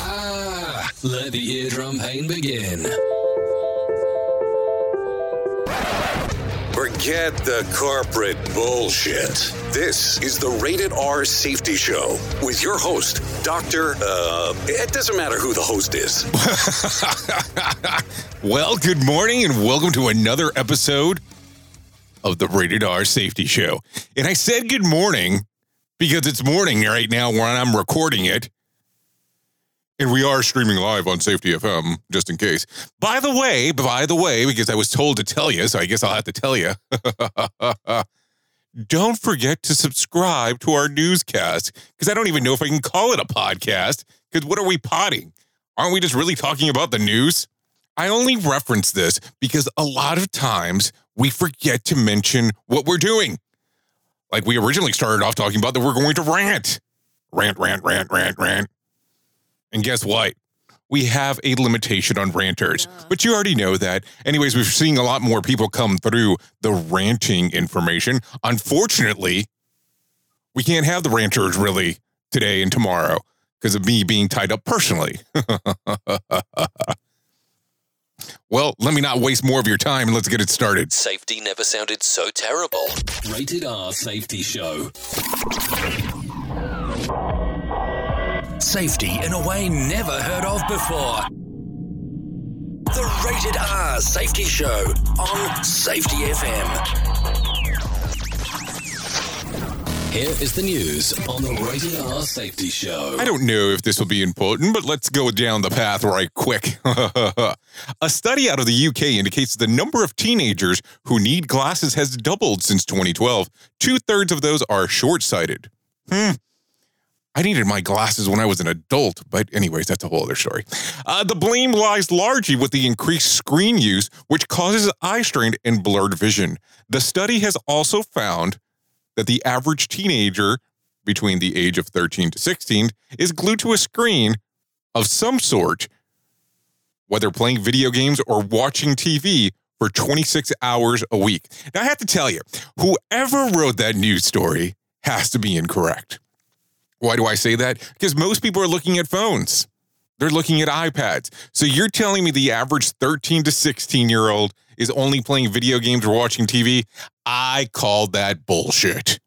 Ah, let the eardrum pain begin. Forget the corporate bullshit. This is the Rated R Safety Show with your host, Dr. Uh, it doesn't matter who the host is. well, good morning and welcome to another episode of the Rated R Safety Show. And I said good morning because it's morning right now when I'm recording it. And we are streaming live on Safety FM, just in case. By the way, by the way, because I was told to tell you, so I guess I'll have to tell you. don't forget to subscribe to our newscast, because I don't even know if I can call it a podcast. Because what are we potting? Aren't we just really talking about the news? I only reference this because a lot of times we forget to mention what we're doing. Like we originally started off talking about that we're going to rant. Rant, rant, rant, rant, rant. And guess what? We have a limitation on ranters, but you already know that. Anyways, we're seeing a lot more people come through the ranting information. Unfortunately, we can't have the ranters really today and tomorrow because of me being tied up personally. well, let me not waste more of your time and let's get it started. Safety never sounded so terrible. Rated R Safety Show. Safety in a way never heard of before. The Rated R Safety Show on Safety FM. Here is the news on the Rated R Safety Show. I don't know if this will be important, but let's go down the path right quick. a study out of the UK indicates the number of teenagers who need glasses has doubled since 2012. Two thirds of those are short sighted. Hmm. I needed my glasses when I was an adult, but anyways, that's a whole other story. Uh, the blame lies largely with the increased screen use, which causes eye strain and blurred vision. The study has also found that the average teenager between the age of 13 to 16 is glued to a screen of some sort, whether playing video games or watching TV for 26 hours a week. Now, I have to tell you, whoever wrote that news story has to be incorrect. Why do I say that? Because most people are looking at phones. They're looking at iPads. So you're telling me the average 13 to 16 year old is only playing video games or watching TV? I call that bullshit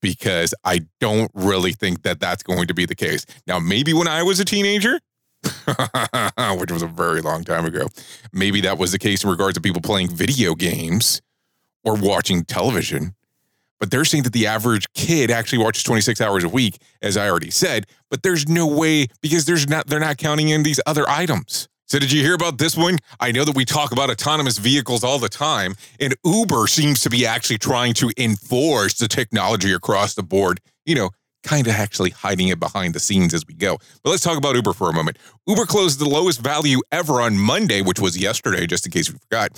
because I don't really think that that's going to be the case. Now, maybe when I was a teenager, which was a very long time ago, maybe that was the case in regards to people playing video games or watching television but they're saying that the average kid actually watches 26 hours a week as i already said but there's no way because there's not they're not counting in these other items. So did you hear about this one? I know that we talk about autonomous vehicles all the time and uber seems to be actually trying to enforce the technology across the board. You know kind of actually hiding it behind the scenes as we go. But let's talk about Uber for a moment. Uber closed the lowest value ever on Monday, which was yesterday, just in case we forgot,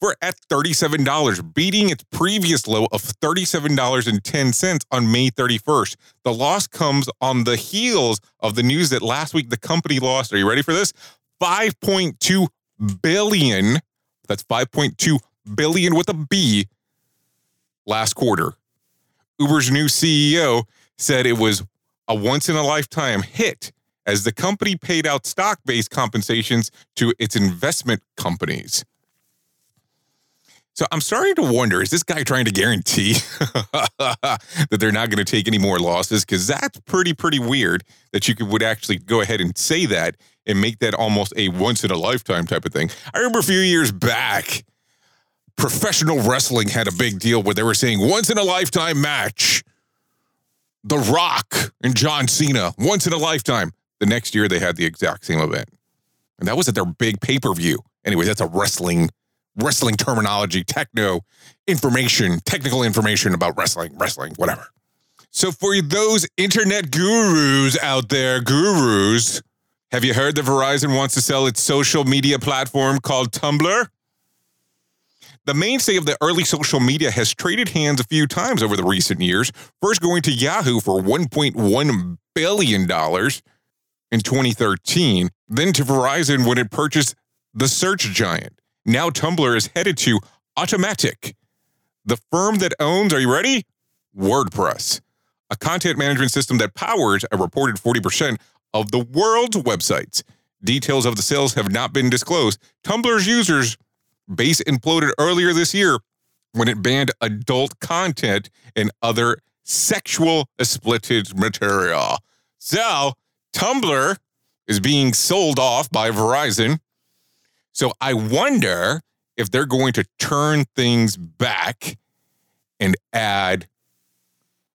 for at $37, beating its previous low of $37.10 on May 31st. The loss comes on the heels of the news that last week the company lost, are you ready for this? 5.2 billion. That's 5.2 billion with a B last quarter. Uber's new CEO said it was a once in a lifetime hit as the company paid out stock based compensations to its investment companies. So I'm starting to wonder is this guy trying to guarantee that they're not going to take any more losses? Because that's pretty, pretty weird that you could, would actually go ahead and say that and make that almost a once in a lifetime type of thing. I remember a few years back, professional wrestling had a big deal where they were saying once in a lifetime match the Rock and John Cena once in a lifetime. The next year they had the exact same event. And that was at their big pay-per-view. Anyway, that's a wrestling wrestling terminology, techno information, technical information about wrestling, wrestling, whatever. So for those internet gurus out there, gurus, Have you heard that Verizon wants to sell its social media platform called Tumblr? The mainstay of the early social media has traded hands a few times over the recent years, first going to Yahoo for $1.1 billion in 2013, then to Verizon when it purchased the search giant. Now Tumblr is headed to Automattic, the firm that owns, are you ready? WordPress, a content management system that powers a reported 40% of the world's websites. Details of the sales have not been disclosed. Tumblr's users base imploded earlier this year when it banned adult content and other sexual explicit material. So, Tumblr is being sold off by Verizon. So, I wonder if they're going to turn things back and add,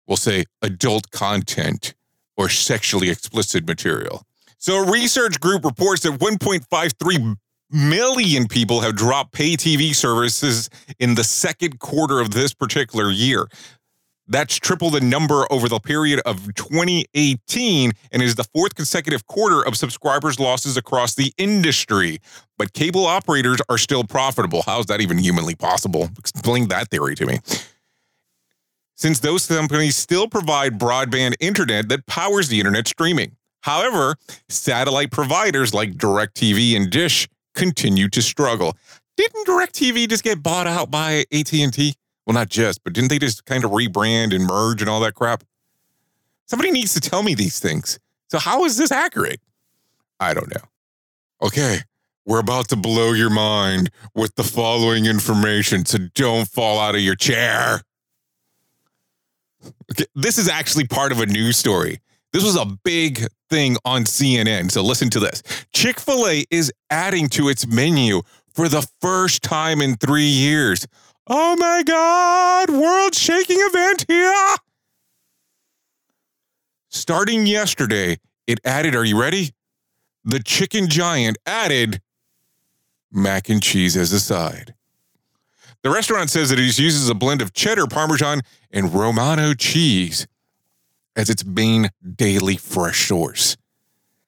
we'll say, adult content or sexually explicit material. So, a research group reports that 1.53 million people have dropped pay TV services in the second quarter of this particular year. That's triple the number over the period of 2018 and is the fourth consecutive quarter of subscribers losses across the industry. But cable operators are still profitable. How is that even humanly possible? Explain that theory to me. Since those companies still provide broadband internet that powers the internet streaming. However, satellite providers like DirecTV and Dish continue to struggle. Didn't DirecTV just get bought out by AT&T? Well, not just, but didn't they just kind of rebrand and merge and all that crap? Somebody needs to tell me these things. So how is this accurate? I don't know. Okay, we're about to blow your mind with the following information, so don't fall out of your chair. Okay, this is actually part of a news story. This was a big thing on CNN. So listen to this Chick fil A is adding to its menu for the first time in three years. Oh my God, world shaking event here. Starting yesterday, it added, are you ready? The chicken giant added mac and cheese as a side. The restaurant says that it uses a blend of cheddar, parmesan, and romano cheese as its main daily fresh source.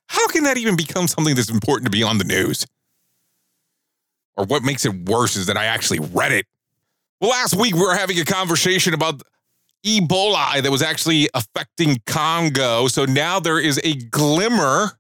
How can that even become something that's important to be on the news? Or what makes it worse is that I actually read it. Well, last week we were having a conversation about Ebola that was actually affecting Congo. So now there is a glimmer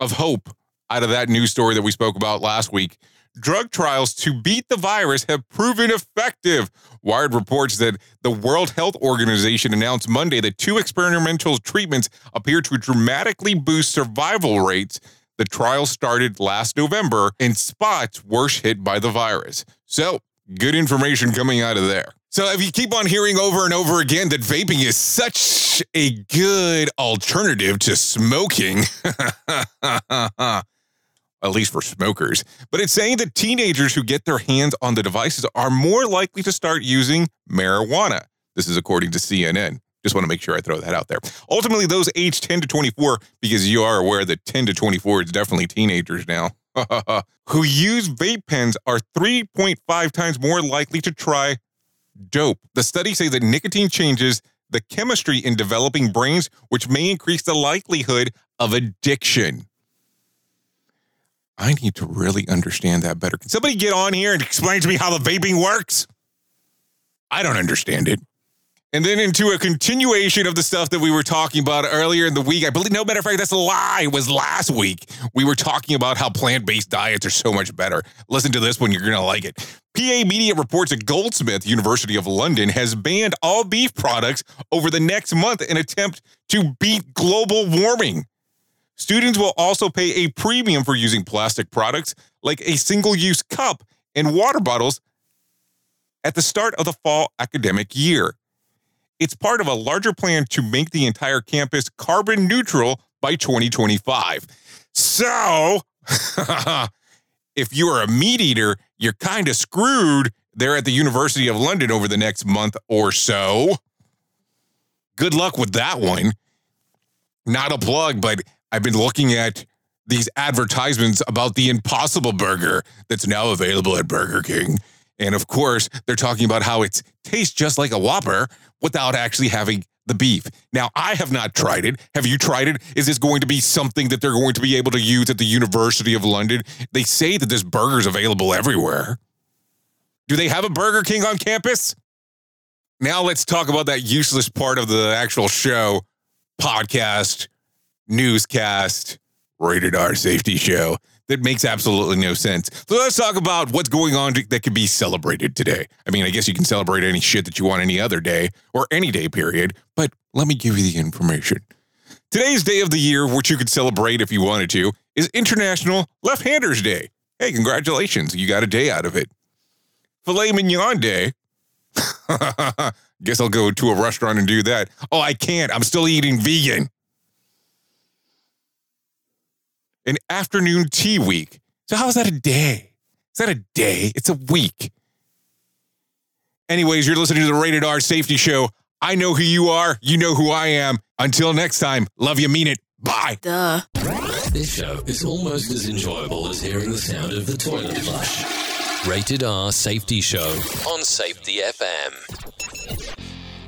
of hope out of that news story that we spoke about last week. Drug trials to beat the virus have proven effective. Wired reports that the World Health Organization announced Monday that two experimental treatments appear to dramatically boost survival rates. The trial started last November in spots worst hit by the virus. So, good information coming out of there. So, if you keep on hearing over and over again that vaping is such a good alternative to smoking, at least for smokers, but it's saying that teenagers who get their hands on the devices are more likely to start using marijuana. This is according to CNN. Just want to make sure I throw that out there. Ultimately, those aged 10 to 24, because you are aware that 10 to 24 is definitely teenagers now, who use vape pens are 3.5 times more likely to try dope. The studies say that nicotine changes the chemistry in developing brains, which may increase the likelihood of addiction. I need to really understand that better. Can somebody get on here and explain to me how the vaping works? I don't understand it. And then into a continuation of the stuff that we were talking about earlier in the week. I believe, no matter of fact, that's a lie. It was last week. We were talking about how plant based diets are so much better. Listen to this one, you're going to like it. PA Media reports that Goldsmith, University of London, has banned all beef products over the next month in attempt to beat global warming. Students will also pay a premium for using plastic products like a single use cup and water bottles at the start of the fall academic year. It's part of a larger plan to make the entire campus carbon neutral by 2025. So, if you're a meat eater, you're kind of screwed there at the University of London over the next month or so. Good luck with that one. Not a plug, but I've been looking at these advertisements about the Impossible Burger that's now available at Burger King. And of course, they're talking about how it tastes just like a Whopper without actually having the beef. Now, I have not tried it. Have you tried it? Is this going to be something that they're going to be able to use at the University of London? They say that this burger's available everywhere. Do they have a Burger King on campus? Now let's talk about that useless part of the actual show, podcast, newscast, rated R safety show that makes absolutely no sense. So let's talk about what's going on that could be celebrated today. I mean, I guess you can celebrate any shit that you want any other day or any day period, but let me give you the information. Today's day of the year, which you could celebrate if you wanted to, is International Left Handers Day. Hey, congratulations, you got a day out of it. Filet Mignon Day. Guess I'll go to a restaurant and do that. Oh, I can't. I'm still eating vegan. An afternoon tea week. So, how is that a day? Is that a day? It's a week. Anyways, you're listening to the Rated R Safety Show. I know who you are. You know who I am. Until next time, love you, mean it. Bye. Duh. This show is almost as enjoyable as hearing the sound of the toilet flush. Rated R Safety Show on Safety FM.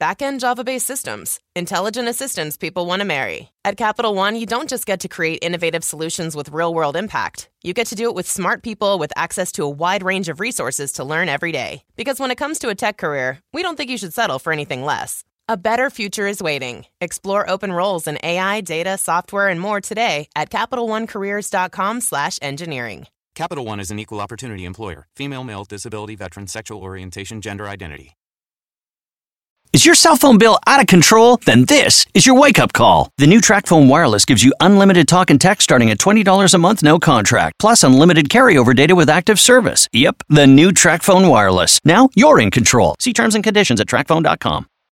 Backend Java based systems. Intelligent assistants people want to marry. At Capital One, you don't just get to create innovative solutions with real world impact. You get to do it with smart people with access to a wide range of resources to learn every day. Because when it comes to a tech career, we don't think you should settle for anything less. A better future is waiting. Explore open roles in AI, data, software, and more today at CapitalOneCareers.com/engineering. Capital One is an equal opportunity employer. Female, male, disability, veteran, sexual orientation, gender identity. Is your cell phone bill out of control? Then this is your wake up call. The new Tracfone Wireless gives you unlimited talk and text starting at $20 a month, no contract, plus unlimited carryover data with active service. Yep, the new Tracfone Wireless. Now you're in control. See terms and conditions at tracfone.com.